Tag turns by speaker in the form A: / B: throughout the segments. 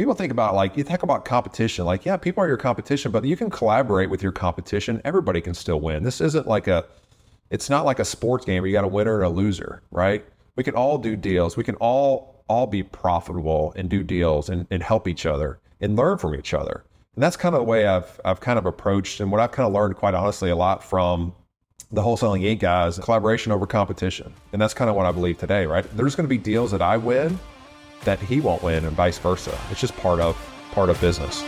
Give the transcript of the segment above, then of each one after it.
A: people think about like you think about competition. Like, yeah, people are your competition, but you can collaborate with your competition. Everybody can still win. This isn't like a it's not like a sports game where you got a winner and a loser, right? We can all do deals. We can all all be profitable and do deals and, and help each other and learn from each other. And that's kind of the way I've I've kind of approached and what I've kind of learned quite honestly a lot from the wholesaling Inc. guys, collaboration over competition. And that's kind of what I believe today, right? There's going to be deals that I win that he won't win and vice versa. It's just part of part of business.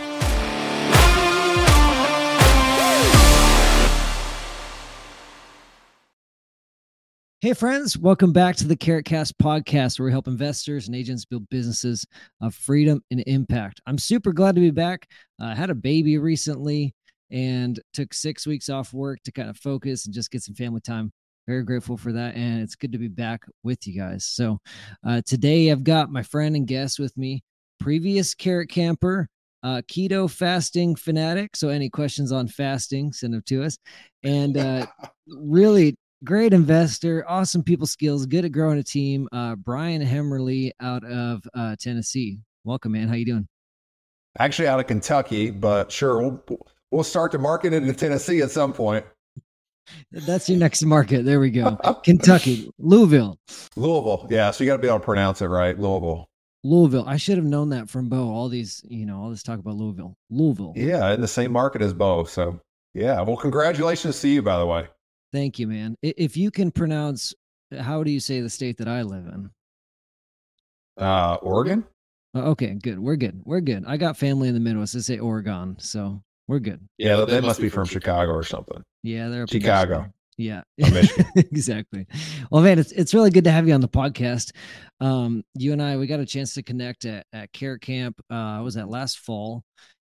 B: Hey, friends, welcome back to the Carrot Cast podcast, where we help investors and agents build businesses of freedom and impact. I'm super glad to be back. I uh, had a baby recently and took six weeks off work to kind of focus and just get some family time. Very grateful for that. And it's good to be back with you guys. So, uh, today I've got my friend and guest with me, previous Carrot Camper, uh, keto fasting fanatic. So, any questions on fasting, send them to us. And uh, really great investor, awesome people skills, good at growing a team. Uh, Brian Hemmerle out of uh, Tennessee. Welcome, man. How you doing?
A: Actually, out of Kentucky, but sure, we'll, we'll start to market it in Tennessee at some point.
B: That's your next market. There we go. Kentucky, Louisville.
A: Louisville. Yeah. So you got to be able to pronounce it right. Louisville.
B: Louisville. I should have known that from Bo. All these, you know, all this talk about Louisville. Louisville.
A: Yeah, in the same market as Bo. So yeah. Well, congratulations to you, by the way.
B: Thank you, man. If you can pronounce, how do you say the state that I live in?
A: Uh, Oregon.
B: Uh, okay, good. We're good. We're good. I got family in the Midwest. They say Oregon, so we're good.
A: Yeah, they, they must be from Chicago or something.
B: Yeah, they're
A: Chicago.
B: Yeah, exactly. Well, man, it's it's really good to have you on the podcast. Um, you and I, we got a chance to connect at, at Carrot Camp. Uh, was that last fall?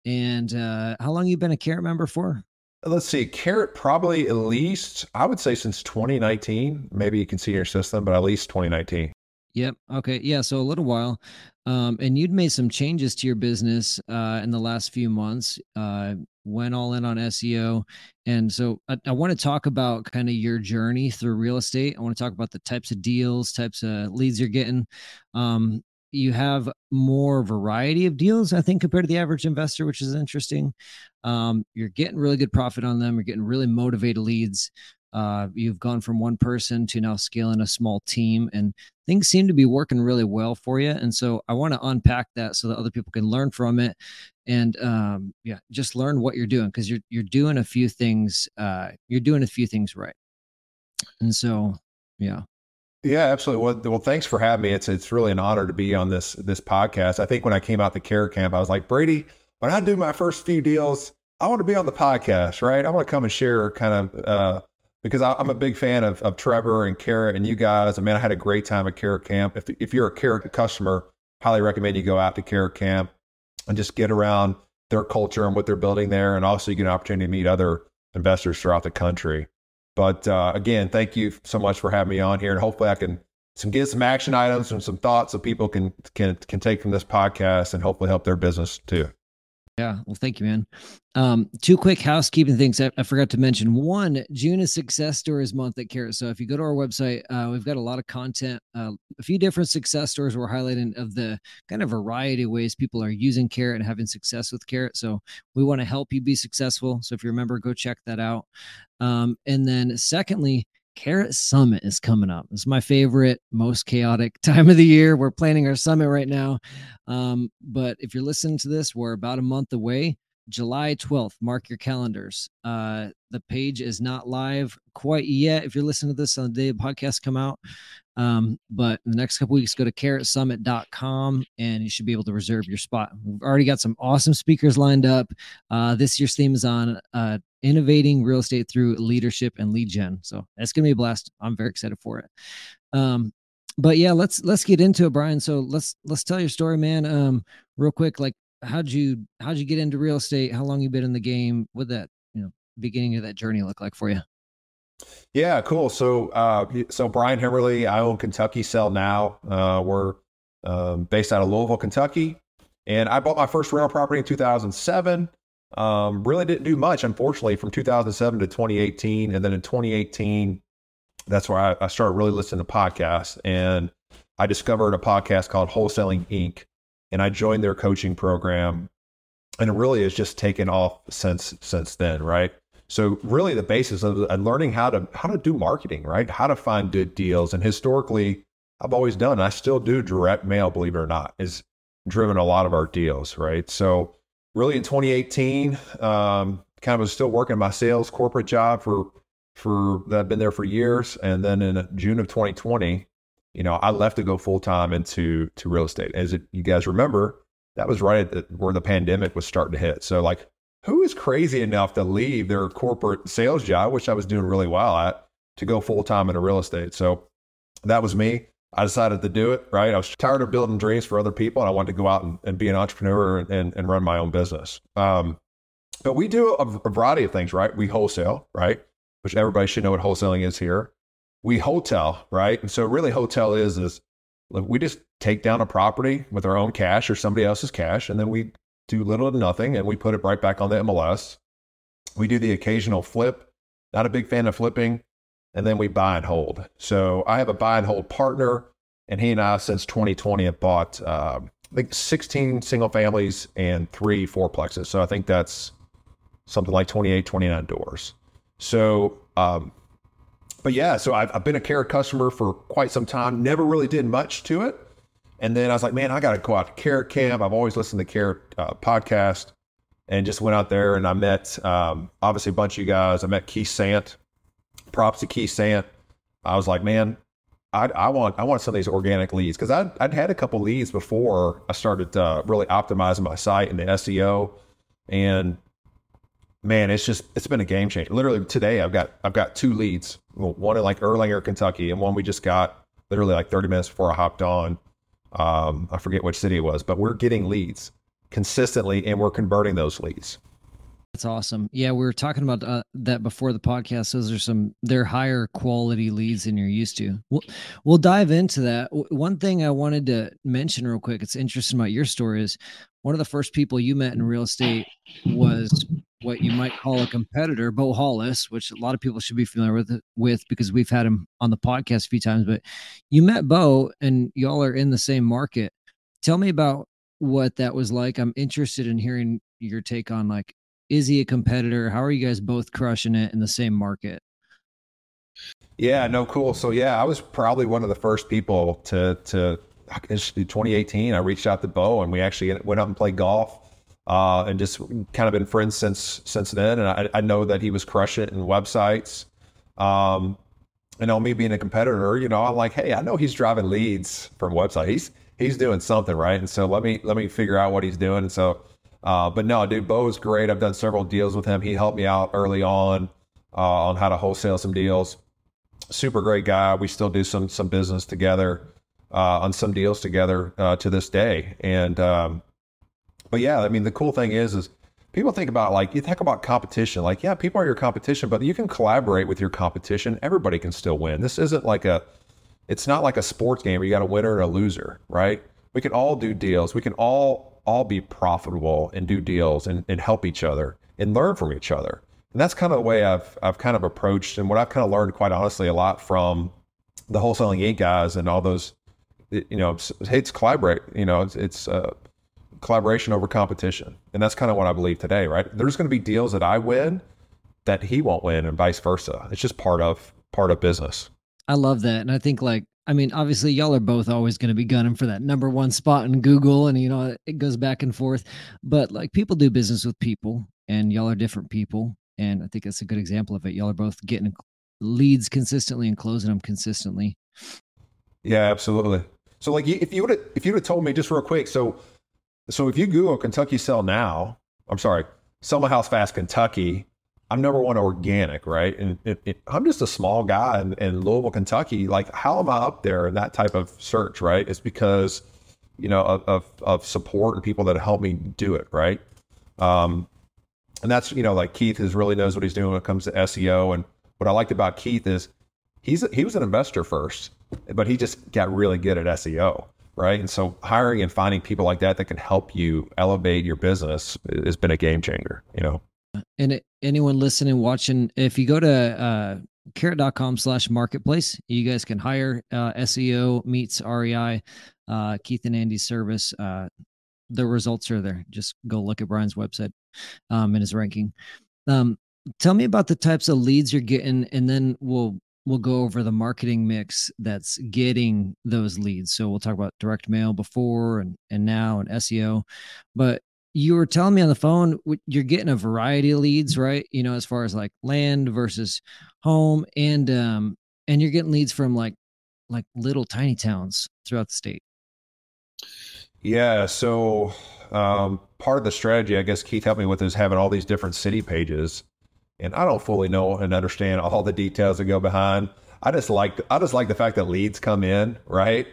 B: And uh, how long you been a Carrot member for?
A: Let's see, Carrot probably at least I would say since 2019. Maybe you can see your system, but at least 2019.
B: Yep. Okay. Yeah. So a little while. Um, and you'd made some changes to your business uh, in the last few months. Uh, went all in on SEO, and so I, I want to talk about kind of your journey through real estate. I want to talk about the types of deals, types of leads you're getting. Um, you have more variety of deals, I think, compared to the average investor, which is interesting. Um, you're getting really good profit on them. You're getting really motivated leads. Uh, you've gone from one person to now scaling a small team, and things seem to be working really well for you. And so I want to unpack that so that other people can learn from it, and um, yeah, just learn what you're doing because you're you're doing a few things. Uh, you're doing a few things right. And so, yeah.
A: Yeah, absolutely. Well, well, thanks for having me. It's it's really an honor to be on this this podcast. I think when I came out the Carrot Camp, I was like, Brady, when I do my first few deals, I want to be on the podcast, right? I want to come and share kind of uh, because I, am a big fan of, of Trevor and Carrot and you guys. I mean, I had a great time at Carrot Camp. If if you're a Carrot customer, highly recommend you go out to Carrot Camp and just get around their culture and what they're building there, and also you get an opportunity to meet other investors throughout the country. But uh, again, thank you so much for having me on here, and hopefully I can some get some action items and some thoughts that people can can can take from this podcast, and hopefully help their business too.
B: Yeah. Well, thank you, man. Um, two quick housekeeping things I, I, forgot to mention. One, June is Success Stories Month at Carrot. So if you go to our website, uh, we've got a lot of content, uh, a few different success stories we're highlighting of the kind of variety of ways people are using Carrot and having success with Carrot. So we want to help you be successful. So if you remember, go check that out. Um, and then secondly, Carrot Summit is coming up. It's my favorite, most chaotic time of the year. We're planning our summit right now. Um, but if you're listening to this, we're about a month away. July 12th, mark your calendars. Uh, the page is not live quite yet. If you're listening to this on the day the podcast come out, um, but in the next couple weeks, go to carrotsummit.com and you should be able to reserve your spot. We've already got some awesome speakers lined up. Uh, this year's theme is on uh, innovating real estate through leadership and lead gen. So that's gonna be a blast. I'm very excited for it. Um, but yeah, let's let's get into it, Brian. So let's let's tell your story, man. Um, real quick, like how'd you how'd you get into real estate? How long you been in the game? What that you know beginning of that journey look like for you?
A: Yeah, cool. So, uh, so Brian Hemmerle, I own Kentucky Sell Now. Uh, we're um, based out of Louisville, Kentucky, and I bought my first rental property in 2007. Um, really didn't do much, unfortunately, from 2007 to 2018, and then in 2018, that's where I, I started really listening to podcasts, and I discovered a podcast called Wholesaling Inc. and I joined their coaching program, and it really has just taken off since since then, right? So really, the basis of learning how to how to do marketing, right? How to find good deals, and historically, I've always done, I still do direct mail, believe it or not, is driven a lot of our deals, right? So really, in 2018, um, kind of was still working my sales corporate job for for that I've been there for years, and then in June of 2020, you know, I left to go full time into to real estate. As it, you guys remember, that was right at the, where the pandemic was starting to hit. So like, who is crazy enough to leave their corporate sales job, which I was doing really well at, to go full time into real estate? So that was me. I decided to do it. Right, I was tired of building dreams for other people, and I wanted to go out and, and be an entrepreneur and, and run my own business. Um, but we do a, a variety of things. Right, we wholesale. Right, which everybody should know what wholesaling is here we wholetail, right? And so really wholetail is is we just take down a property with our own cash or somebody else's cash, and then we do little to nothing and we put it right back on the MLS. We do the occasional flip. Not a big fan of flipping. And then we buy and hold. So I have a buy and hold partner, and he and I, since 2020, have bought uh, I think 16 single families and three fourplexes. So I think that's something like 28, 29 doors. So um, but yeah, so I've, I've been a Carrot customer for quite some time. Never really did much to it. And then I was like, man, I got to go out to Carrot Camp. I've always listened to Carrot uh, podcast and just went out there and I met um, obviously a bunch of you guys. I met Keith Sant. Props to Keith Sant. I was like, man, I, I want I want some of these organic leads because I'd, I'd had a couple leads before I started uh, really optimizing my site and the SEO. And man, it's just it's been a game changer. Literally today, I've got I've got two leads. One in like Erlanger, Kentucky, and one we just got literally like 30 minutes before I hopped on. Um, I forget which city it was, but we're getting leads consistently, and we're converting those leads.
B: That's awesome. Yeah, we were talking about uh, that before the podcast. Those are some they're higher quality leads than you're used to. We'll we'll dive into that. One thing I wanted to mention real quick. It's interesting about your story is one of the first people you met in real estate was what you might call a competitor, Bo Hollis, which a lot of people should be familiar with with because we've had him on the podcast a few times. But you met Bo, and y'all are in the same market. Tell me about what that was like. I'm interested in hearing your take on like, is he a competitor? How are you guys both crushing it in the same market?
A: Yeah, no, cool. So yeah, I was probably one of the first people to to 2018. I reached out to Bo, and we actually went out and played golf uh, and just kind of been friends since since then. And I, I know that he was crushing it in websites. Um, you know, me being a competitor, you know, I'm like, hey, I know he's driving leads from website. He's he's doing something right, and so let me let me figure out what he's doing. And so, uh, but no, dude, Bo is great. I've done several deals with him. He helped me out early on uh, on how to wholesale some deals. Super great guy. We still do some some business together uh, on some deals together uh, to this day, and um, but yeah, I mean, the cool thing is, is people think about like you think about competition. Like, yeah, people are your competition, but you can collaborate with your competition. Everybody can still win. This isn't like a, it's not like a sports game where you got a winner and a loser, right? We can all do deals. We can all all be profitable and do deals and, and help each other and learn from each other. And that's kind of the way I've I've kind of approached and what I've kind of learned quite honestly a lot from the wholesaling Inc guys and all those you know it's collaborate you know it's, it's uh, collaboration over competition. And that's kind of what I believe today, right? There's going to be deals that I win that he won't win and vice versa. It's just part of part of business.
B: I love that. And I think like I mean, obviously y'all are both always going to be gunning for that number one spot in Google and you know, it goes back and forth. But like people do business with people and y'all are different people. And I think that's a good example of it. Y'all are both getting leads consistently and closing them consistently.
A: Yeah, absolutely. So like if you would have if you would have told me just real quick, so so if you Google Kentucky Sell Now, I'm sorry, Sell My House Fast Kentucky, I'm number one organic, right? And it, it, I'm just a small guy in, in, Louisville, Kentucky. Like, how am I up there in that type of search, right? It's because, you know, of, of, of support and people that help me do it, right? Um, and that's, you know, like Keith is really knows what he's doing when it comes to SEO. And what I liked about Keith is he's he was an investor first, but he just got really good at SEO right? And so hiring and finding people like that that can help you elevate your business has been a game changer, you know.
B: And anyone listening, watching, if you go to uh, carrot.com slash marketplace, you guys can hire uh, SEO meets REI, uh, Keith and Andy's service. Uh, the results are there. Just go look at Brian's website um, and his ranking. Um, tell me about the types of leads you're getting, and then we'll we'll go over the marketing mix that's getting those leads. So we'll talk about direct mail before and and now and SEO. But you were telling me on the phone you're getting a variety of leads, right? You know, as far as like land versus home, and um, and you're getting leads from like like little tiny towns throughout the state.
A: Yeah. So um, part of the strategy, I guess Keith helped me with is having all these different city pages. And I don't fully know and understand all the details that go behind. I just like I just like the fact that leads come in, right?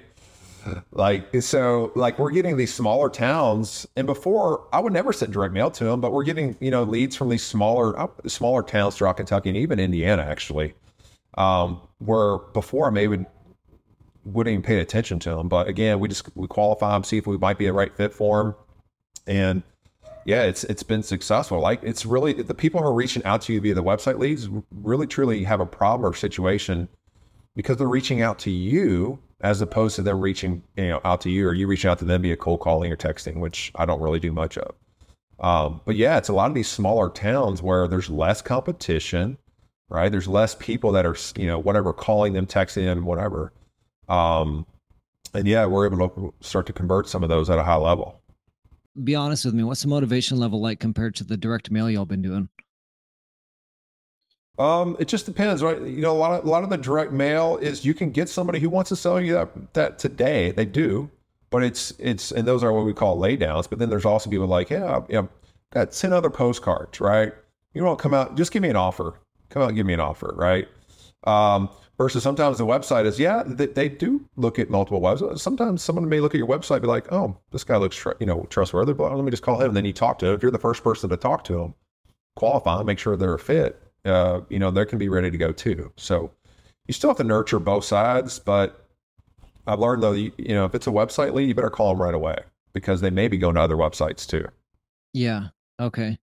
A: Like so, like we're getting these smaller towns, and before I would never send direct mail to them, but we're getting you know leads from these smaller uh, smaller towns throughout Kentucky and even Indiana actually, um, where before I maybe wouldn't even pay attention to them. But again, we just we qualify them, see if we might be a right fit for them, and yeah, it's it's been successful. Like it's really the people who are reaching out to you via the website leads really truly have a problem or situation because they're reaching out to you as opposed to them reaching you know out to you or you reaching out to them via cold calling or texting, which I don't really do much of. Um, but yeah, it's a lot of these smaller towns where there's less competition, right? There's less people that are you know whatever calling them, texting them, whatever. Um, and yeah, we're able to start to convert some of those at a high level.
B: Be honest with me. What's the motivation level like compared to the direct mail y'all been doing?
A: Um, it just depends, right? You know, a lot of a lot of the direct mail is you can get somebody who wants to sell you that, that today. They do, but it's it's and those are what we call laydowns. But then there's also people like, yeah, yeah, got ten other postcards, right? You don't come out, just give me an offer. Come out give me an offer, right? Um, versus sometimes the website is, yeah, they, they do look at multiple websites. Sometimes someone may look at your website, be like, oh, this guy looks, you know, trustworthy. But let me just call him. And then you talk to him. If you're the first person to talk to him, qualify, make sure they're a fit. Uh, you know, they can be ready to go too. So you still have to nurture both sides. But I've learned though, you, you know, if it's a website lead, you better call them right away because they may be going to other websites too.
B: Yeah. Okay.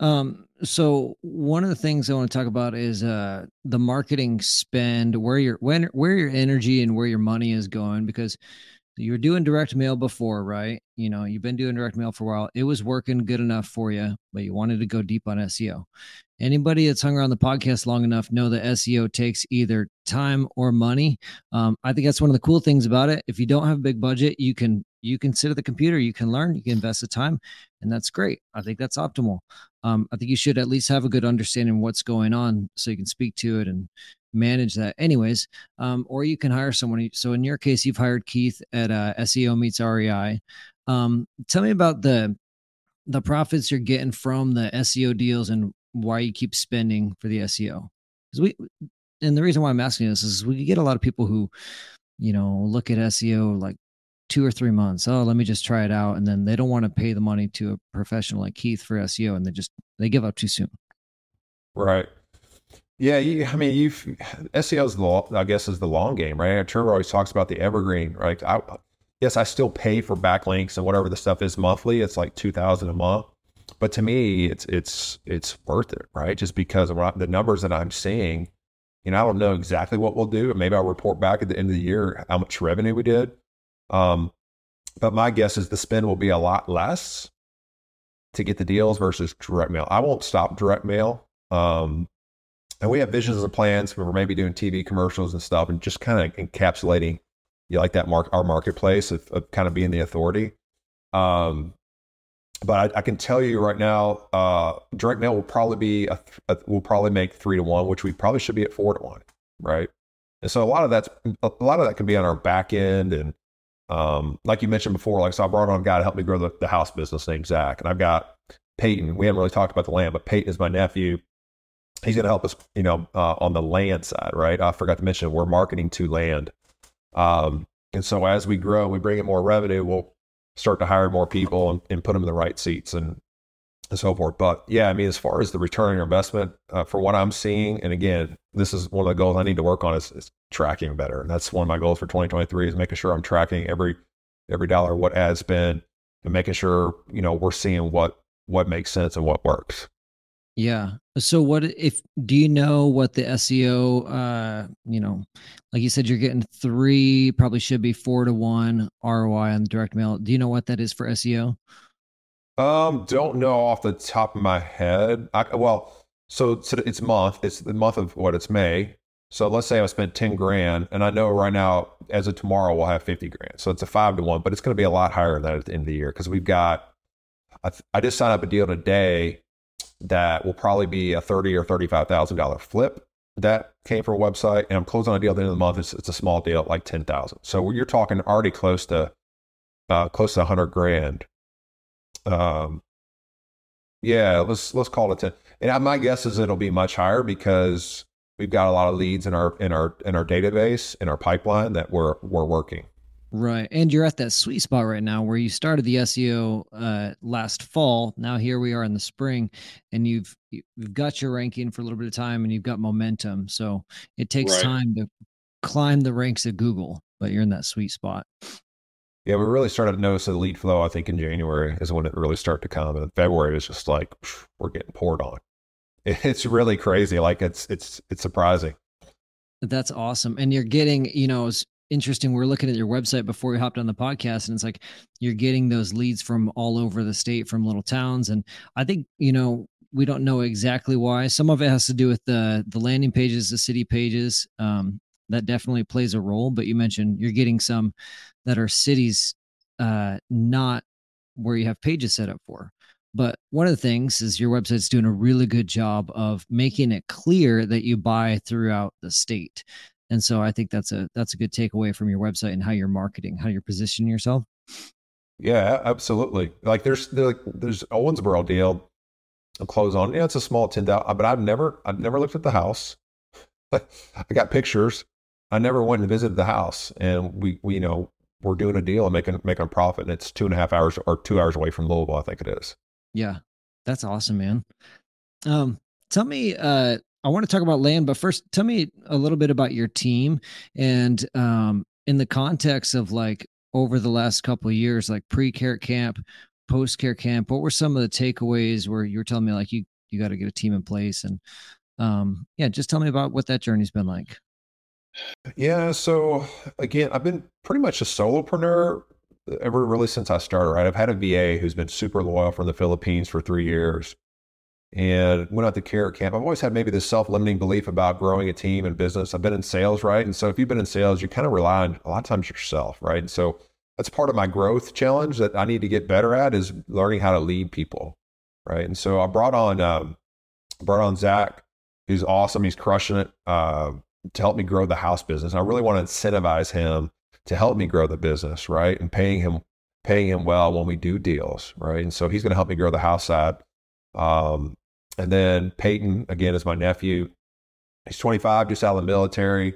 B: Um, so one of the things I want to talk about is uh, the marketing spend, where your when where your energy and where your money is going, because you were doing direct mail before, right? You know, you've been doing direct mail for a while. It was working good enough for you, but you wanted to go deep on SEO. Anybody that's hung around the podcast long enough know that SEO takes either time or money. Um, I think that's one of the cool things about it. If you don't have a big budget, you can you can sit at the computer, you can learn, you can invest the time, and that's great. I think that's optimal. Um, I think you should at least have a good understanding of what's going on so you can speak to it and manage that anyways. Um, or you can hire someone. So in your case, you've hired Keith at uh, SEO meets REI. Um, tell me about the the profits you're getting from the SEO deals and why you keep spending for the SEO. Because we and the reason why I'm asking this is we get a lot of people who, you know, look at SEO like two or three months. Oh, let me just try it out. And then they don't want to pay the money to a professional like Keith for SEO and they just they give up too soon.
A: Right. Yeah, you, I mean, you've SEO is the I guess is the long game, right? Trevor always talks about the evergreen, right? I, yes, I still pay for backlinks and whatever the stuff is monthly. It's like two thousand a month, but to me, it's it's it's worth it, right? Just because of the numbers that I'm seeing. You know, I don't know exactly what we'll do. Maybe I'll report back at the end of the year how much revenue we did. Um, but my guess is the spend will be a lot less to get the deals versus direct mail. I won't stop direct mail. Um, and we have visions and plans where we're maybe doing TV commercials and stuff and just kind of encapsulating you like that mark our marketplace of, of, kind of being the authority. Um, but I, I, can tell you right now, uh, direct mail will probably be a, a, will probably make three to one, which we probably should be at four to one, right? And so a lot of that's a lot of that can be on our back end and um, like you mentioned before, like so I brought on a guy to help me grow the, the house business named Zach, and I've got Peyton. We haven't really talked about the land, but Peyton is my nephew. He's going to help us, you know, uh, on the land side, right? I forgot to mention we're marketing to land, um, and so as we grow, we bring in more revenue. We'll start to hire more people and, and put them in the right seats and and so forth. But yeah, I mean, as far as the return on your investment, uh, for what I'm seeing, and again, this is one of the goals I need to work on is, is, tracking better. And that's one of my goals for 2023 is making sure I'm tracking every every dollar what ad spend and making sure you know we're seeing what what makes sense and what works.
B: Yeah. So what if do you know what the SEO uh you know like you said you're getting 3 probably should be 4 to 1 ROI on direct mail. Do you know what that is for SEO?
A: Um don't know off the top of my head. I, well, so, so it's month. It's the month of what it's May. So let's say I spent 10 grand and I know right now as of tomorrow we'll have 50 grand. So it's a 5 to 1, but it's going to be a lot higher than that at the end of the year because we've got I, I just signed up a deal today that will probably be a thirty or thirty-five thousand dollar flip that came from a website, and I'm closing on a deal at the end of the month. It's, it's a small deal, like ten thousand. So you're talking already close to uh, close to hundred grand. Um, yeah, let's let's call it ten. And my guess is it'll be much higher because we've got a lot of leads in our in our in our database in our pipeline that we're we're working.
B: Right. And you're at that sweet spot right now where you started the SEO uh, last fall. Now here we are in the spring and you've you've got your ranking for a little bit of time and you've got momentum. So it takes right. time to climb the ranks of Google, but you're in that sweet spot.
A: Yeah, we really started to notice the lead flow, I think in January is when it really started to come. And February was just like we're getting poured on. It's really crazy. Like it's it's it's surprising.
B: That's awesome. And you're getting, you know, interesting. We're looking at your website before we hopped on the podcast, and it's like you're getting those leads from all over the state, from little towns. And I think you know we don't know exactly why. Some of it has to do with the the landing pages, the city pages. Um, that definitely plays a role. But you mentioned you're getting some that are cities, uh, not where you have pages set up for. But one of the things is your website's doing a really good job of making it clear that you buy throughout the state. And so I think that's a that's a good takeaway from your website and how you're marketing, how you're positioning yourself.
A: Yeah, absolutely. Like there's like there's Owensboro deal. I'll close on. Yeah, it's a small ten thousand, but I've never I've never looked at the house. I got pictures. I never went and visited the house, and we we you know we're doing a deal and making making a profit. And it's two and a half hours or two hours away from Louisville, I think it is.
B: Yeah, that's awesome, man. Um, tell me, uh, I want to talk about land, but first, tell me a little bit about your team and um, in the context of like over the last couple years, like pre-care camp, post-care camp. What were some of the takeaways where you were telling me like you you got to get a team in place and um, yeah, just tell me about what that journey's been like.
A: Yeah, so again, I've been pretty much a solopreneur ever really since I started. Right, I've had a VA who's been super loyal from the Philippines for three years and went out to carrot camp. I've always had maybe this self-limiting belief about growing a team and business. I've been in sales, right? And so if you've been in sales, you kind of rely on a lot of times yourself, right? And so that's part of my growth challenge that I need to get better at is learning how to lead people, right? And so I brought on um, brought on Zach, who's awesome. He's crushing it uh, to help me grow the house business. I really want to incentivize him to help me grow the business, right? And paying him paying him well when we do deals, right? And so he's going to help me grow the house side. Um, and then Peyton, again, is my nephew. He's 25, just out of the military.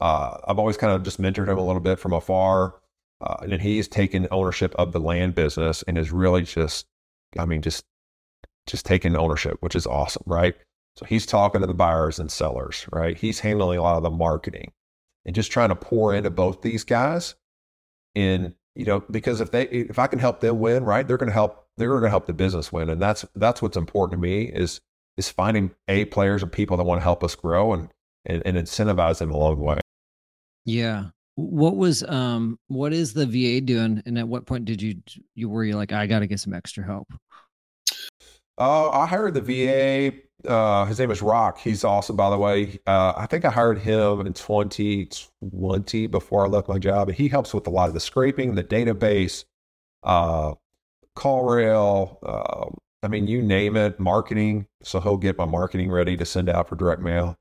A: Uh, I've always kind of just mentored him a little bit from afar. Uh, and then he's taken ownership of the land business and is really just, I mean, just, just taking ownership, which is awesome, right? So he's talking to the buyers and sellers, right? He's handling a lot of the marketing and just trying to pour into both these guys. And, you know, because if they, if I can help them win, right, they're going to help they're going to help the business win, and that's that's what's important to me is is finding a players and people that want to help us grow and and, and incentivize them along the way.
B: Yeah. What was um what is the VA doing, and at what point did you you were you like I got to get some extra help?
A: Uh, I hired the VA. Uh, his name is Rock. He's awesome, by the way. Uh, I think I hired him in 2020 before I left my job, and he helps with a lot of the scraping, the database, uh, CallRail, uh, I mean, you name it, marketing. So he'll get my marketing ready to send out for direct mail.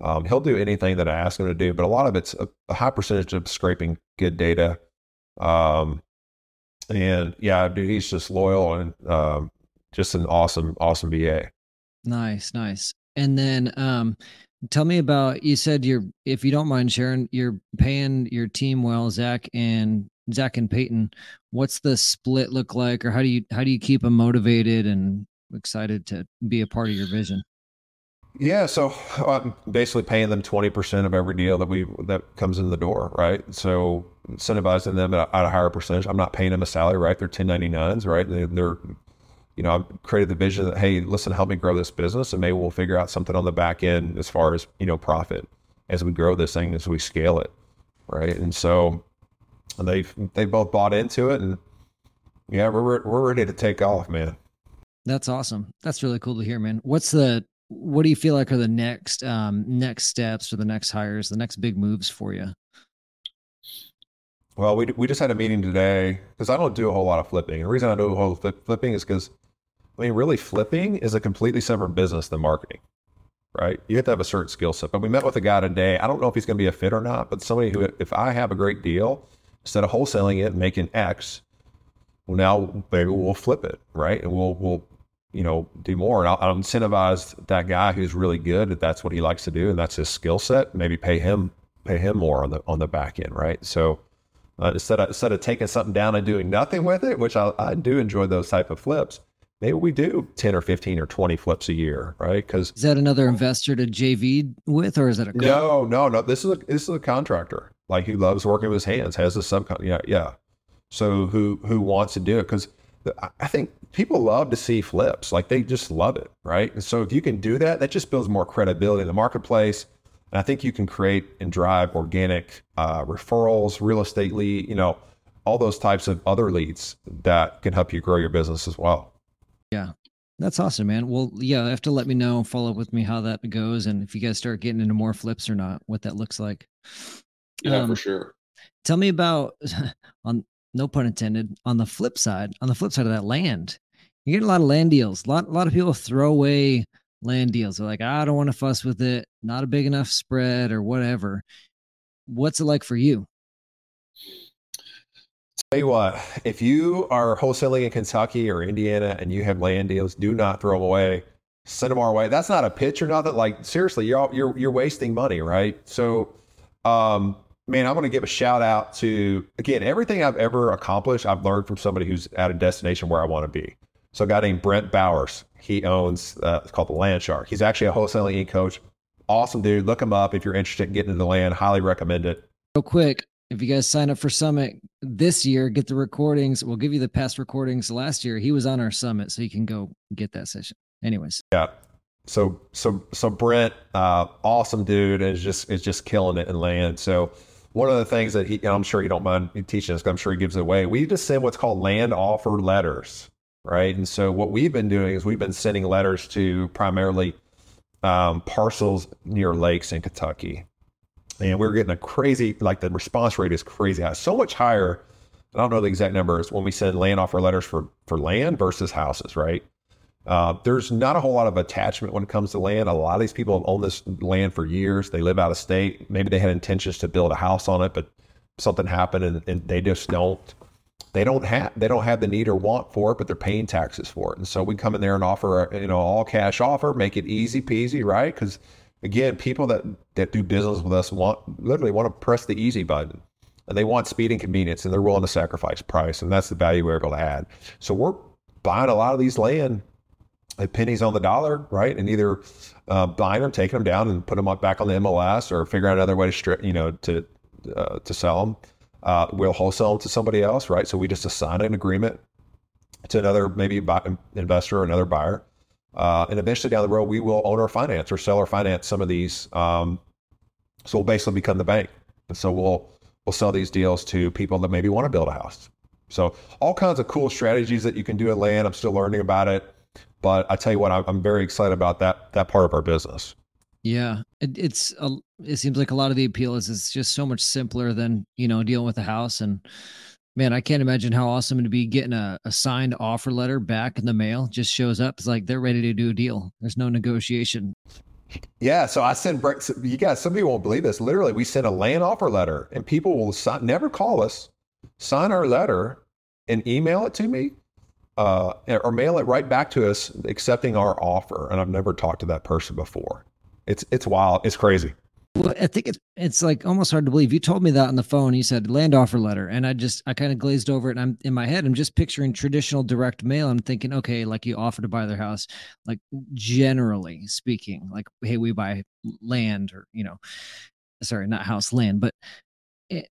A: Um, he'll do anything that I ask him to do, but a lot of it's a, a high percentage of scraping good data. Um, and yeah, dude, he's just loyal and um, just an awesome, awesome VA.
B: Nice, nice. And then um, tell me about you said you're if you don't mind sharing, you're paying your team well, Zach and Zach and Peyton, what's the split look like, or how do you how do you keep them motivated and excited to be a part of your vision?
A: Yeah, so I'm basically paying them twenty percent of every deal that we that comes in the door, right? So incentivizing them at a, at a higher percentage. I'm not paying them a salary, right? They're 1099s, right? They, they're you know, I've created the vision that, hey, listen, help me grow this business and maybe we'll figure out something on the back end as far as, you know, profit as we grow this thing, as we scale it. Right. And so they've, they both bought into it and yeah, we're, we're ready to take off, man.
B: That's awesome. That's really cool to hear, man. What's the, what do you feel like are the next, um, next steps or the next hires, the next big moves for you?
A: Well, we, we just had a meeting today because I don't do a whole lot of flipping. The reason I do a whole flip, flipping is because, I mean, really flipping is a completely separate business than marketing, right? You have to have a certain skill set. But we met with a guy today. I don't know if he's going to be a fit or not, but somebody who, if I have a great deal, instead of wholesaling it, and making X, well, now maybe we'll flip it, right? And we'll, we'll, you know, do more. And I'll, I'll incentivize that guy who's really good. If that's what he likes to do and that's his skill set, maybe pay him, pay him more on the, on the back end, right? So, uh, instead of instead of taking something down and doing nothing with it, which I, I do enjoy those type of flips. Maybe we do ten or fifteen or twenty flips a year, right? Because
B: is that another investor to JV with, or is that a
A: no, no, no? This is a this is a contractor, like who loves working with his hands, has a subcon, yeah, yeah. So who who wants to do it? Because I think people love to see flips, like they just love it, right? And so if you can do that, that just builds more credibility in the marketplace and I think you can create and drive organic uh, referrals, real estate lead, you know, all those types of other leads that can help you grow your business as well.
B: Yeah. That's awesome, man. Well, yeah, you have to let me know, follow up with me how that goes, and if you guys start getting into more flips or not, what that looks like.
C: Yeah, um, for sure.
B: Tell me about on no pun intended. On the flip side, on the flip side of that land, you're getting a lot of land deals. A lot, a lot of people throw away land deals. They're like, I don't want to fuss with it, not a big enough spread or whatever. What's it like for you?
A: Tell you what, if you are wholesaling in Kentucky or Indiana and you have land deals, do not throw them away. Send them our way. That's not a pitch or nothing. Like seriously, you're you're you're wasting money, right? So, um, man, I want to give a shout out to again everything I've ever accomplished. I've learned from somebody who's at a destination where I want to be. So a guy named Brent Bowers, he owns uh, it's called the Land Shark. He's actually a wholesaling coach. Awesome dude. Look him up if you're interested in getting into the land. Highly recommend it.
B: Real quick, if you guys sign up for Summit this year, get the recordings. We'll give you the past recordings last year. He was on our summit, so you can go get that session. Anyways.
A: Yeah. So so so Brent, uh, awesome dude, is just is just killing it in land. So one of the things that he, I'm sure you don't mind teaching us, I'm sure he gives it away. We just send what's called land offer letters right? And so what we've been doing is we've been sending letters to primarily um, parcels near lakes in Kentucky, and we're getting a crazy like the response rate is crazy high, so much higher. I don't know the exact numbers when we send land offer letters for for land versus houses, right? Uh, there's not a whole lot of attachment when it comes to land. A lot of these people have owned this land for years. They live out of state. Maybe they had intentions to build a house on it, but something happened and, and they just don't they don't have they don't have the need or want for it, but they're paying taxes for it. And so we come in there and offer you know all cash offer, make it easy peasy, right? Because again, people that that do business with us want literally want to press the easy button, and they want speed and convenience, and they're willing to sacrifice price, and that's the value we're able to add. So we're buying a lot of these land at pennies on the dollar, right? And either uh, buying them, taking them down, and put them back on the MLS, or figure out another way to strip, you know, to uh, to sell them uh, we'll wholesale them to somebody else, right? So we just assign an agreement to another maybe buy, investor or another buyer. Uh, and eventually down the road, we will own or finance or sell or finance some of these. Um, so we'll basically become the bank. And so we'll we'll sell these deals to people that maybe want to build a house. So all kinds of cool strategies that you can do at land. I'm still learning about it, but I tell you what, I'm, very excited about that that part of our business.
B: Yeah, it, it's a, it seems like a lot of the appeal is it's just so much simpler than you know dealing with a house. And man, I can't imagine how awesome to be getting a, a signed offer letter back in the mail. Just shows up. It's like they're ready to do a deal. There's no negotiation.
A: Yeah, so I send you guys. Some people won't believe this. Literally, we send a land offer letter, and people will sign, never call us, sign our letter, and email it to me, uh, or mail it right back to us, accepting our offer. And I've never talked to that person before. It's it's wild. It's crazy.
B: Well, I think it's it's like almost hard to believe. You told me that on the phone. You said land offer letter, and I just I kind of glazed over it. And I'm in my head. I'm just picturing traditional direct mail. I'm thinking, okay, like you offer to buy their house, like generally speaking, like hey, we buy land, or you know, sorry, not house, land, but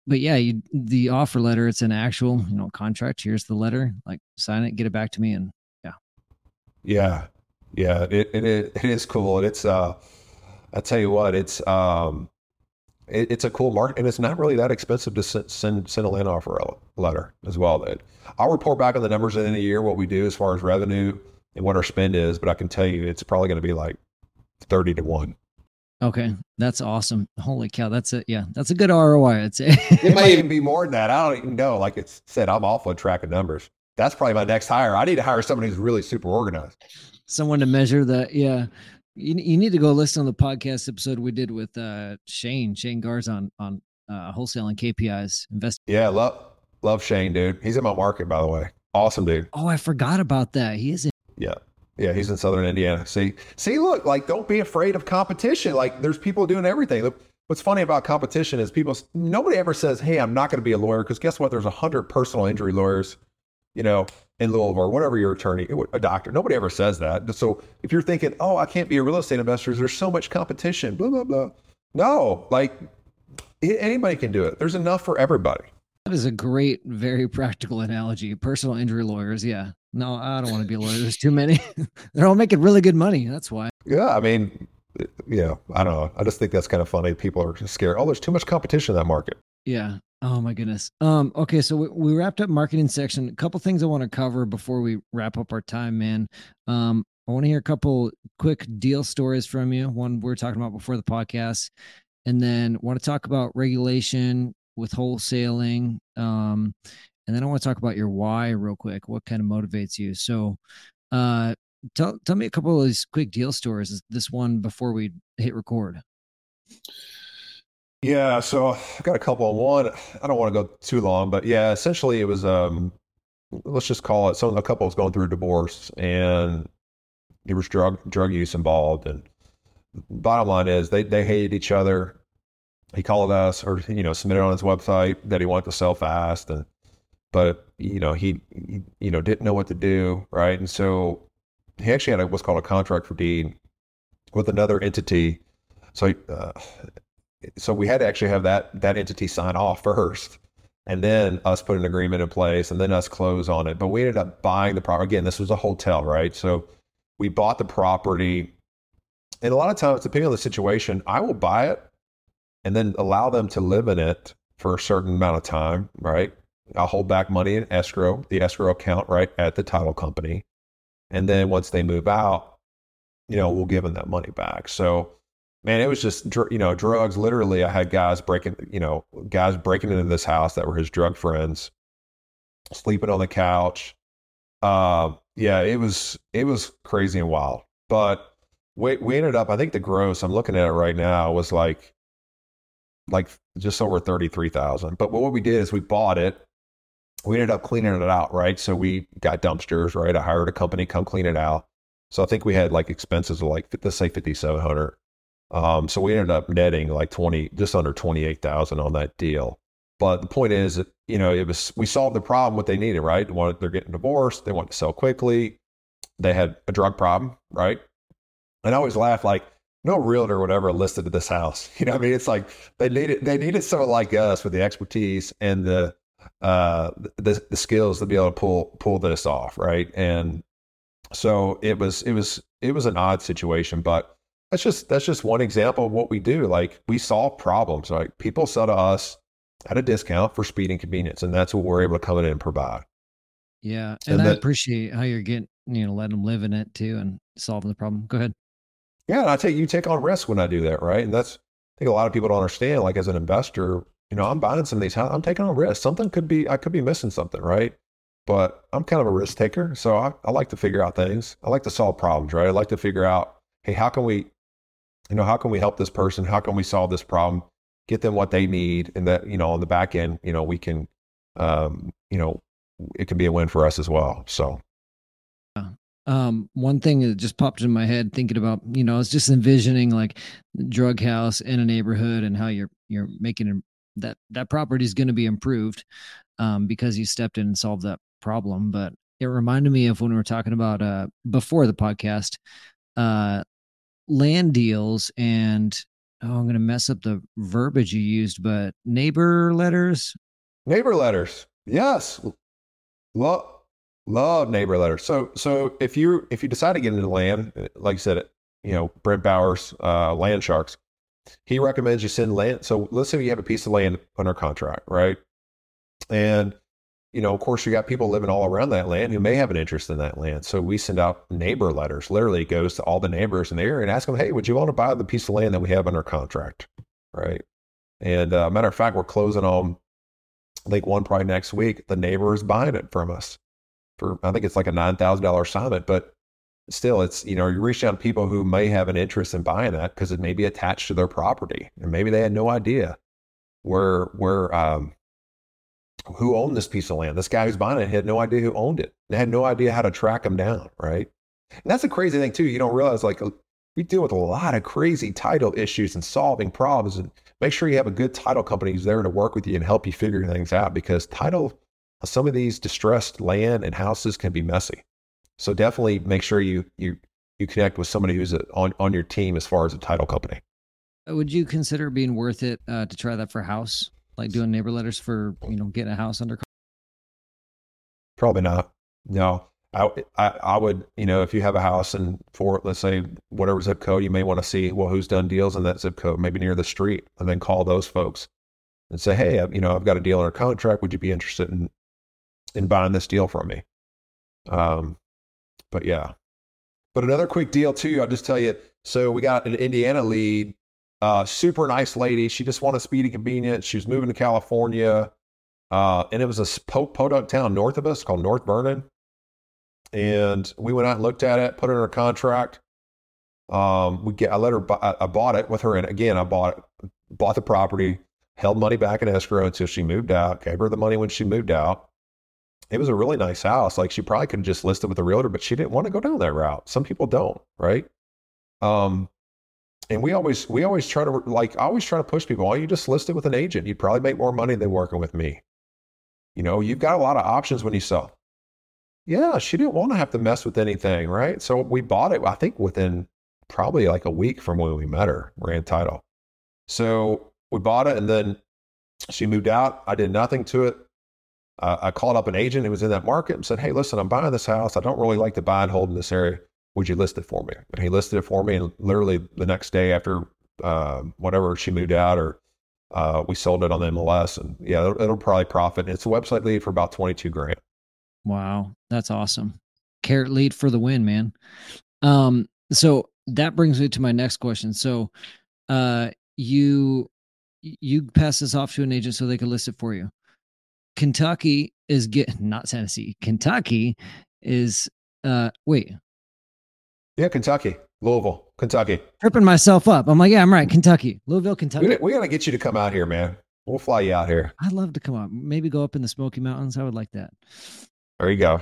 B: but yeah, you, the offer letter, it's an actual you know contract. Here's the letter. Like sign it, get it back to me, and
A: Yeah, yeah, Yeah. it, it it is cool, and it's uh, I tell you what, it's um, it, it's a cool market, and it's not really that expensive to send send, send a land offer letter as well. That I'll report back on the numbers at the end of the year, what we do as far as revenue and what our spend is, but I can tell you it's probably going to be like thirty to one.
B: Okay, that's awesome. Holy cow, that's a yeah, that's a good ROI. I'd say
A: it might even be more than that. I don't even know. Like it said, I'm awful at tracking numbers. That's probably my next hire. I need to hire someone who's really super organized.
B: Someone to measure that. Yeah, you, you need to go listen to the podcast episode we did with uh, Shane Shane Garz on on uh, wholesaling KPIs. Invest.
A: Yeah, love love Shane, dude. He's in my market, by the way. Awesome, dude.
B: Oh, I forgot about that. He is in.
A: Yeah. Yeah, he's in Southern Indiana. See, see, look, like don't be afraid of competition. Like there's people doing everything. What's funny about competition is people. Nobody ever says, "Hey, I'm not going to be a lawyer," because guess what? There's a hundred personal injury lawyers, you know, in Louisville or whatever your attorney, a doctor. Nobody ever says that. So if you're thinking, "Oh, I can't be a real estate investor," there's so much competition. Blah blah blah. No, like anybody can do it. There's enough for everybody.
B: That is a great, very practical analogy. Personal injury lawyers, yeah. No, I don't want to be a lawyer. There's too many. They're all making really good money. That's why.
A: Yeah, I mean, yeah, I don't know. I just think that's kind of funny. People are scared. Oh, there's too much competition in that market.
B: Yeah. Oh my goodness. Um. Okay, so we, we wrapped up marketing section. A couple things I want to cover before we wrap up our time, man. Um. I want to hear a couple quick deal stories from you. One we are talking about before the podcast, and then want to talk about regulation with wholesaling. Um, and then I want to talk about your why real quick. What kind of motivates you? So, uh, tell tell me a couple of these quick deal stories. This one before we hit record.
A: Yeah, so I've got a couple. One, I don't want to go too long, but yeah, essentially it was um, let's just call it. Some a couple was going through a divorce, and there was drug drug use involved. And bottom line is they they hated each other he called us or you know submitted on his website that he wanted to sell fast and but you know he, he, you know didn't know what to do right? And so he actually had a, what's called a contract for deed with another entity. So uh, so we had to actually have that that entity sign off first and then us put an agreement in place and then us close on it. But we ended up buying the property again this was a wholetail right? So we bought the property. And a lot of times depending on the situation i will buy it and then allow them to live in it for a certain amount of time, right? I'll hold back money in escrow, the escrow account, right, at the title company. And then once they move out, you know, we'll give them that money back. So, man, it was just, you know, drugs. Literally, I had guys breaking, you know, guys breaking into this house that were his drug friends, sleeping on the couch. Uh, yeah, it was, it was crazy and wild. But we, we ended up, I think the gross, I'm looking at it right now, was like like just over 33,000. But what we did is we bought it. We ended up cleaning it out, right? So we got dumpsters, right? I hired a company come clean it out. So I think we had like expenses of like let's say 5700. Um, so we ended up netting like 20 just under 28,000 on that deal. But the point is you know, it was we solved the problem what they needed, right? They wanted, they're getting divorced, they want to sell quickly. They had a drug problem, right? And I always laugh like no realtor would ever listed this house. You know, I mean, it's like they needed they needed someone like us with the expertise and the uh the the skills to be able to pull pull this off, right? And so it was it was it was an odd situation, but that's just that's just one example of what we do. Like we solve problems. Like people sell to us at a discount for speed and convenience, and that's what we're able to come in and provide.
B: Yeah, and, and I that, appreciate how you're getting you know letting them live in it too and solving the problem. Go ahead.
A: Yeah, and I take you take on risk when I do that, right? And that's I think a lot of people don't understand. Like as an investor, you know, I'm buying some of these. I'm taking on risk. Something could be I could be missing something, right? But I'm kind of a risk taker, so I, I like to figure out things. I like to solve problems, right? I like to figure out, hey, how can we, you know, how can we help this person? How can we solve this problem? Get them what they need, and that you know, on the back end, you know, we can, um, you know, it can be a win for us as well. So
B: um, one thing that just popped in my head thinking about, you know, I was just envisioning like drug house in a neighborhood and how you're you're making that that property is going to be improved um, because you stepped in and solved that problem. But it reminded me of when we were talking about uh, before the podcast, uh, land deals and oh, I'm going to mess up the verbiage you used, but neighbor letters.
A: Neighbor letters, yes. Well, Love neighbor letters. So so if you if you decide to get into land, like I said, you know Brent Bowers, uh, Land Sharks, he recommends you send land. So let's say you have a piece of land under contract, right? And you know, of course, you got people living all around that land who may have an interest in that land. So we send out neighbor letters. Literally, goes to all the neighbors in the area and ask them, "Hey, would you want to buy the piece of land that we have under contract?" Right. And uh, matter of fact, we're closing on, think one probably next week. The neighbor is buying it from us for, I think it's like a nine thousand dollar assignment, but still, it's you know, you reach out to people who may have an interest in buying that because it may be attached to their property, and maybe they had no idea where where um, who owned this piece of land. This guy who's buying it had no idea who owned it. They had no idea how to track them down, right? And that's a crazy thing too. You don't realize like we deal with a lot of crazy title issues and solving problems and make sure you have a good title company who's there to work with you and help you figure things out because title some of these distressed land and houses can be messy. So definitely make sure you you you connect with somebody who's on on your team as far as a title company.
B: Would you consider being worth it uh, to try that for a house? like doing neighbor letters for you know getting a house under
A: probably not. No. I, I, I would you know if you have a house and for let's say whatever zip code you may want to see well who's done deals in that zip code maybe near the street and then call those folks and say hey you know i've got a deal under contract. Would you be interested in in buying this deal from me? Um but yeah but another quick deal too i'll just tell you so we got an indiana lead uh, super nice lady. She just wanted speedy convenience. She was moving to California. Uh, and it was a podunk town north of us called North Vernon. And we went out and looked at it, put it in a contract. Um, we get, I let her, buy, I bought it with her. And again, I bought it, bought the property, held money back in escrow until she moved out, gave her the money when she moved out. It was a really nice house. Like she probably could have just listed it with a realtor, but she didn't want to go down that route. Some people don't, right? Um, and we always we always try to like I always try to push people. Why you just list it with an agent? You'd probably make more money than working with me. You know, you've got a lot of options when you sell. Yeah, she didn't want to have to mess with anything, right? So we bought it. I think within probably like a week from when we met her, ran title. So we bought it, and then she moved out. I did nothing to it. Uh, I called up an agent who was in that market and said, "Hey, listen, I'm buying this house. I don't really like to buy and hold in this area would you list it for me? And he listed it for me. And literally the next day after uh, whatever she moved out or uh, we sold it on the MLS. And yeah, it'll, it'll, probably profit. It's a website lead for about 22 grand.
B: Wow. That's awesome. Carrot lead for the win, man. Um, so that brings me to my next question. So uh, you you pass this off to an agent so they can list it for you. Kentucky is get not Tennessee. Kentucky is uh wait,
A: yeah, Kentucky, Louisville, Kentucky.
B: Tripping myself up. I'm like, yeah, I'm right. Kentucky, Louisville, Kentucky.
A: We, we got to get you to come out here, man. We'll fly you out here.
B: I'd love to come out. Maybe go up in the Smoky Mountains. I would like that.
A: There you go.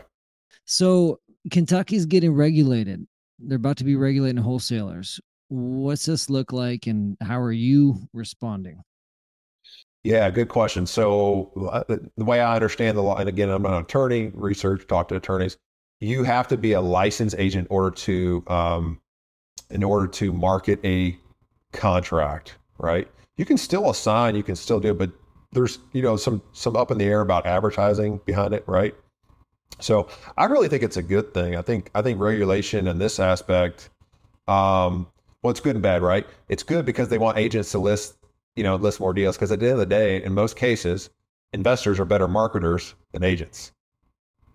B: So Kentucky's getting regulated. They're about to be regulating wholesalers. What's this look like, and how are you responding?
A: Yeah, good question. So uh, the way I understand the law, and again, I'm an attorney. Research, talk to attorneys you have to be a licensed agent in order to um, in order to market a contract, right? You can still assign, you can still do it, but there's you know some some up in the air about advertising behind it, right? So I really think it's a good thing. I think I think regulation in this aspect, um, well, it's good and bad, right? It's good because they want agents to list, you know, list more deals. Because at the end of the day, in most cases, investors are better marketers than agents.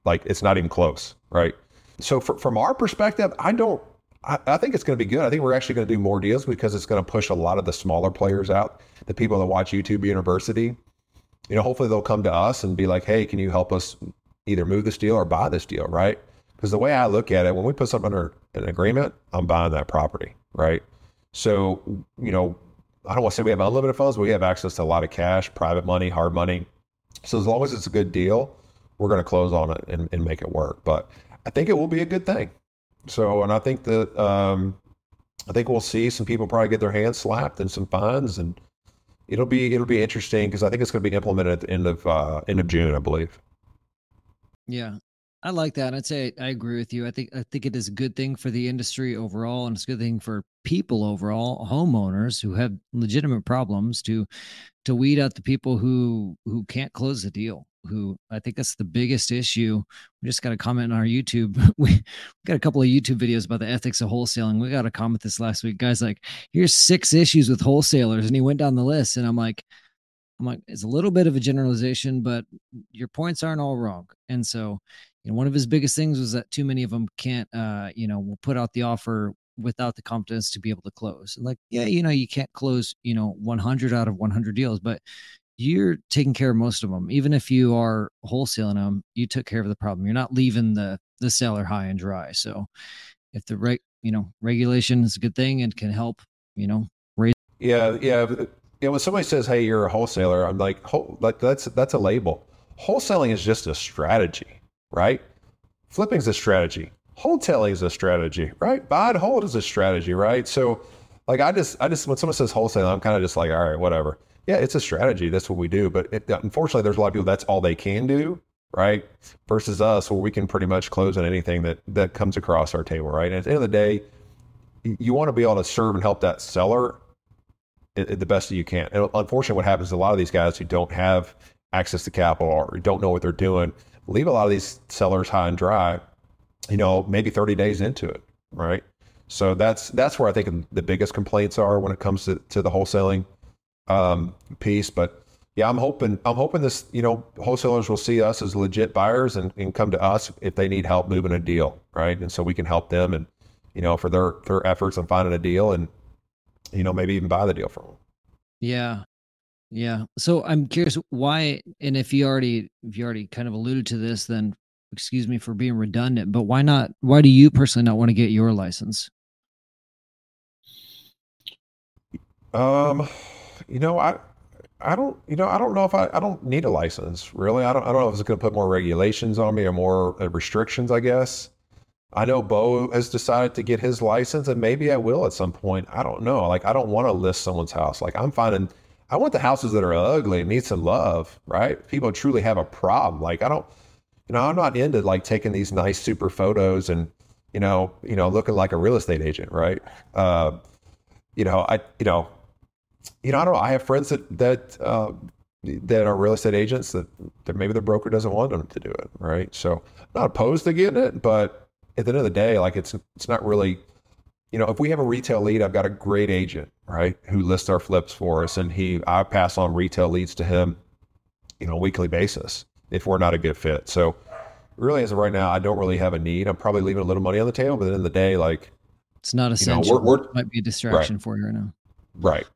A: Like it's not even close, right? So for, from our perspective, I don't. I, I think it's going to be good. I think we're actually going to do more deals because it's going to push a lot of the smaller players out. The people that watch YouTube University, you know, hopefully they'll come to us and be like, "Hey, can you help us either move this deal or buy this deal?" Right? Because the way I look at it, when we put something under an agreement, I'm buying that property, right? So, you know, I don't want to say we have unlimited funds, but we have access to a lot of cash, private money, hard money. So as long as it's a good deal, we're going to close on it and, and make it work. But I think it will be a good thing. So, and I think that um, I think we'll see some people probably get their hands slapped and some fines, and it'll be it'll be interesting because I think it's going to be implemented at the end of uh, end of June, I believe.
B: Yeah, I like that. I'd say I agree with you. I think I think it is a good thing for the industry overall, and it's a good thing for people overall, homeowners who have legitimate problems to to weed out the people who who can't close the deal who I think that's the biggest issue. We just got a comment on our YouTube. we, we got a couple of YouTube videos about the ethics of wholesaling. We got a comment this last week. Guys like, here's six issues with wholesalers. And he went down the list. And I'm like, I'm like, it's a little bit of a generalization, but your points aren't all wrong. And so, you know, one of his biggest things was that too many of them can't, uh, you know, will put out the offer without the confidence to be able to close. Like, yeah, you know, you can't close, you know, 100 out of 100 deals, but you're taking care of most of them. Even if you are wholesaling them, you took care of the problem. You're not leaving the the seller high and dry. So, if the right, you know, regulation is a good thing and can help, you know, raise.
A: Yeah, yeah. Yeah, when somebody says, "Hey, you're a wholesaler," I'm like, like that's that's a label. Wholesaling is just a strategy, right? Flipping is a strategy. Wholesaling is a strategy, right? Buy and hold is a strategy, right? So, like, I just, I just, when someone says wholesale, I'm kind of just like, all right, whatever. Yeah, it's a strategy. That's what we do. But it, unfortunately, there's a lot of people that's all they can do, right? Versus us, where we can pretty much close on anything that that comes across our table, right? And at the end of the day, you want to be able to serve and help that seller the best that you can. And unfortunately, what happens is a lot of these guys who don't have access to capital or don't know what they're doing leave a lot of these sellers high and dry. You know, maybe 30 days into it, right? So that's that's where I think the biggest complaints are when it comes to, to the wholesaling um, piece. But yeah, I'm hoping I'm hoping this you know wholesalers will see us as legit buyers and, and come to us if they need help moving a deal, right? And so we can help them and you know for their their efforts on finding a deal and you know, maybe even buy the deal from them.
B: Yeah. Yeah. So I'm curious why, and if you already, if you already kind of alluded to this, then excuse me for being redundant, but why not, why do you personally not want to get your license?
A: Um, you know, I, I don't, you know, I don't know if I, I don't need a license really. I don't, I don't know if it's going to put more regulations on me or more uh, restrictions, I guess. I know Bo has decided to get his license, and maybe I will at some point. I don't know. Like, I don't want to list someone's house. Like, I'm finding, I want the houses that are ugly and need some love, right? People truly have a problem. Like, I don't, you know, I'm not into like taking these nice super photos and, you know, you know, looking like a real estate agent, right? Uh, you know, I, you know, you know, I don't know. I have friends that that uh, that are real estate agents that, that maybe the broker doesn't want them to do it, right? So, I'm not opposed to getting it, but at the end of the day, like it's it's not really, you know, if we have a retail lead, I've got a great agent, right, who lists our flips for us, and he I pass on retail leads to him, you know, weekly basis if we're not a good fit. So really, as of right now, I don't really have a need. I'm probably leaving a little money on the table, but at the end of the day, like
B: it's not essential. You know, we're, we're, might be a distraction right. for you right now.
A: Right.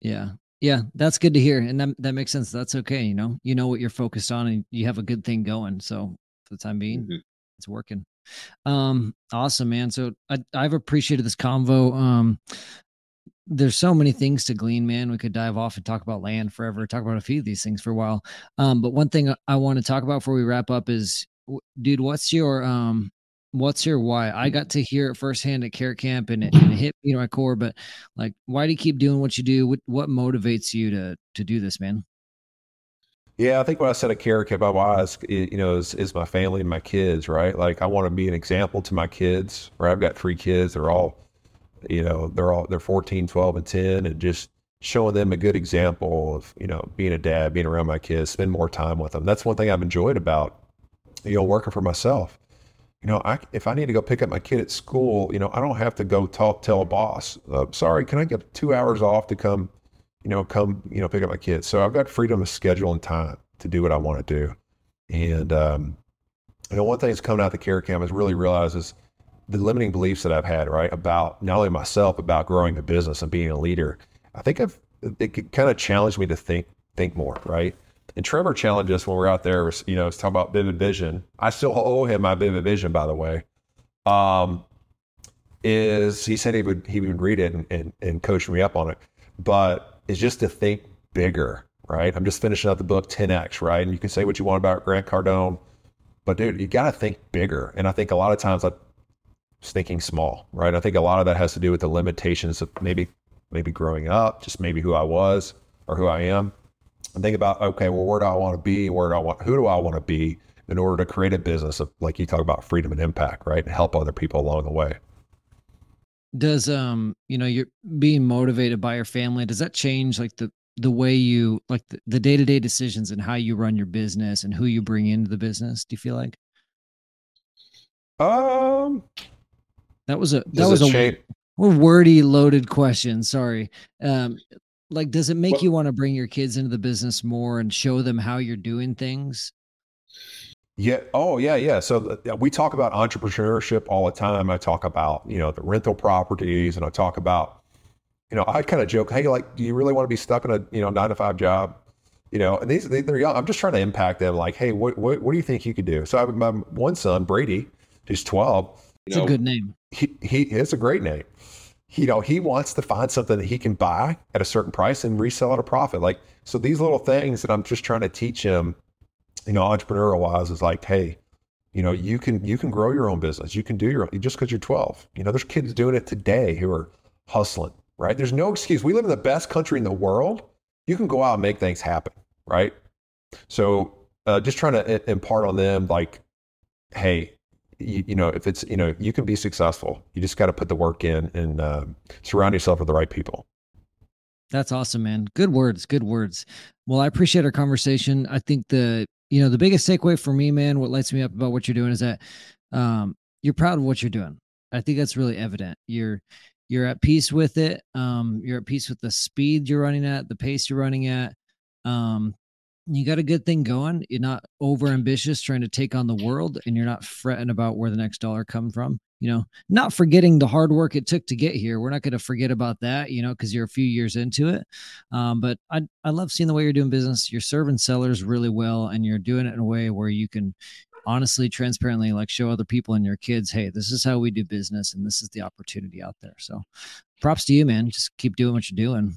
B: Yeah. Yeah, that's good to hear, and that that makes sense. That's okay. You know, you know what you're focused on, and you have a good thing going. So for the time being, mm-hmm. it's working. Um, awesome, man. So I, I've appreciated this convo. Um, there's so many things to glean, man. We could dive off and talk about land forever, talk about a few of these things for a while. Um, but one thing I want to talk about before we wrap up is, dude, what's your um, what's your why? I got to hear it firsthand at Carrot Camp, and it, and it hit me to my core. But like, why do you keep doing what you do? What what motivates you to to do this, man?
A: Yeah, I think when I said at Carrot Camp, why is, you know, is, is my family and my kids, right? Like I want to be an example to my kids, right? I've got three kids. They're all, you know, they're all, they're 14, 12 and 10 and just showing them a good example of, you know, being a dad, being around my kids, spend more time with them. That's one thing I've enjoyed about, you know, working for myself. You know, I, if I need to go pick up my kid at school, you know, I don't have to go talk, tell a boss, uh, sorry, can I get two hours off to come you know, come, you know, pick up my kids. So I've got freedom of schedule and time to do what I want to do. And, um, you know, one thing that's coming out of the Carrot Camp is really realizes the limiting beliefs that I've had, right, about not only myself, about growing the business and being a leader. I think I've, it kind of challenged me to think, think more, right? And Trevor challenged us when we are out there, you know, talking about vivid vision. I still owe him my vivid vision, by the way. Um, is he said he would he would read it and, and, and coach me up on it. But is just to think bigger, right? I'm just finishing up the book 10X, right? And you can say what you want about Grant Cardone, but dude, you got to think bigger. And I think a lot of times I'm thinking small, right? I think a lot of that has to do with the limitations of maybe maybe growing up, just maybe who I was or who I am. And think about, okay, well, where do I want to be? Where do I want, who do I want to be in order to create a business of, like you talk about freedom and impact, right? And help other people along the way
B: does um you know you're being motivated by your family does that change like the the way you like the day to day decisions and how you run your business and who you bring into the business? Do you feel like?
A: Um,
B: that was a that was a shape? wordy, loaded question. Sorry. Um, like, does it make well, you want to bring your kids into the business more and show them how you're doing things?
A: Yeah. Oh, yeah, yeah. So uh, we talk about entrepreneurship all the time. I talk about you know the rental properties, and I talk about you know I kind of joke, hey, like, do you really want to be stuck in a you know nine to five job? You know, and these they, are young. I'm just trying to impact them. Like, hey, what what, what do you think you could do? So I have my one son, Brady, who's 12.
B: It's know, a good name.
A: He he it's a great name you know, he wants to find something that he can buy at a certain price and resell at a profit. Like, so these little things that I'm just trying to teach him, you know, entrepreneurial wise is like, hey, you know, you can you can grow your own business. You can do your own just because you're 12. You know, there's kids doing it today who are hustling, right? There's no excuse. We live in the best country in the world. You can go out and make things happen, right? So uh, just trying to impart on them like, hey, you, you, know, if it's, you know, you can be successful. You just got to put the work in and uh, surround yourself with the right people.
B: That's awesome, man. Good words. Good words. Well, I appreciate our conversation. I think the, you know, the biggest takeaway for me, man, what lights me up about what you're doing is that um, you're proud of what you're doing. I think that's really evident. You're, you're at peace with it. Um, you're at peace with the speed you're running at, the pace you're running at. Um, you got a good thing going. You're not over ambitious trying to take on the world and you're not fretting about where the next dollar come from. You know, not forgetting the hard work it took to get here. We're not going to forget about that, you know, because you're a few years into it. Um, but I, I love seeing the way you're doing business. You're serving sellers really well and you're doing it in a way where you can honestly, transparently, like show other people and your kids, hey, this is how we do business and this is the opportunity out there. So props to you, man. Just keep doing what you're doing.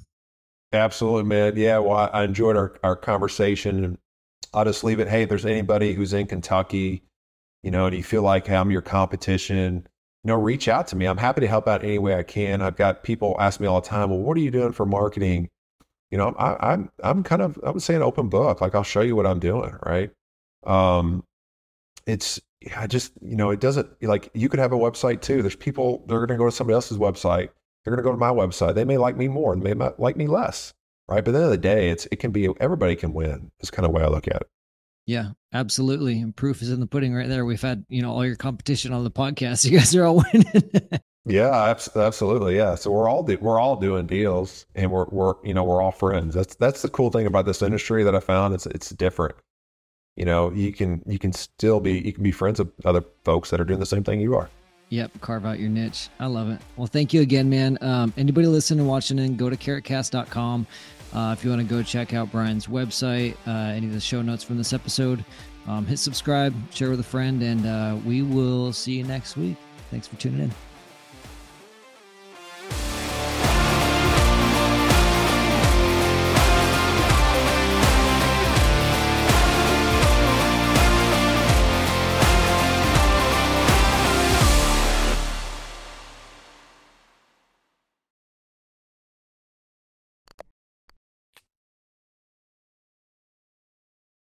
A: Absolutely, man. Yeah, well, I enjoyed our, our conversation. And I'll just leave it. Hey, if there's anybody who's in Kentucky, you know, and you feel like hey, I'm your competition, you know, reach out to me. I'm happy to help out any way I can. I've got people ask me all the time, well, what are you doing for marketing? You know, I, I'm I'm kind of I would say an open book. Like I'll show you what I'm doing, right? Um, it's I just you know it doesn't like you could have a website too. There's people they're going to go to somebody else's website they're going to go to my website. They may like me more, they may like me less, right? But at the end of the day, it's it can be everybody can win. Is kind of the way I look at it.
B: Yeah, absolutely. And proof is in the pudding right there. We've had you know all your competition on the podcast. You guys are all winning.
A: yeah, absolutely. Yeah. So we're all do, we're all doing deals, and we're we're you know we're all friends. That's that's the cool thing about this industry that I found. It's it's different. You know, you can you can still be you can be friends with other folks that are doing the same thing you are.
B: Yep, carve out your niche. I love it. Well, thank you again, man. Um, anybody listening and watching in, go to carrotcast.com. Uh, if you want to go check out Brian's website, uh, any of the show notes from this episode, um, hit subscribe, share with a friend, and uh, we will see you next week. Thanks for tuning in.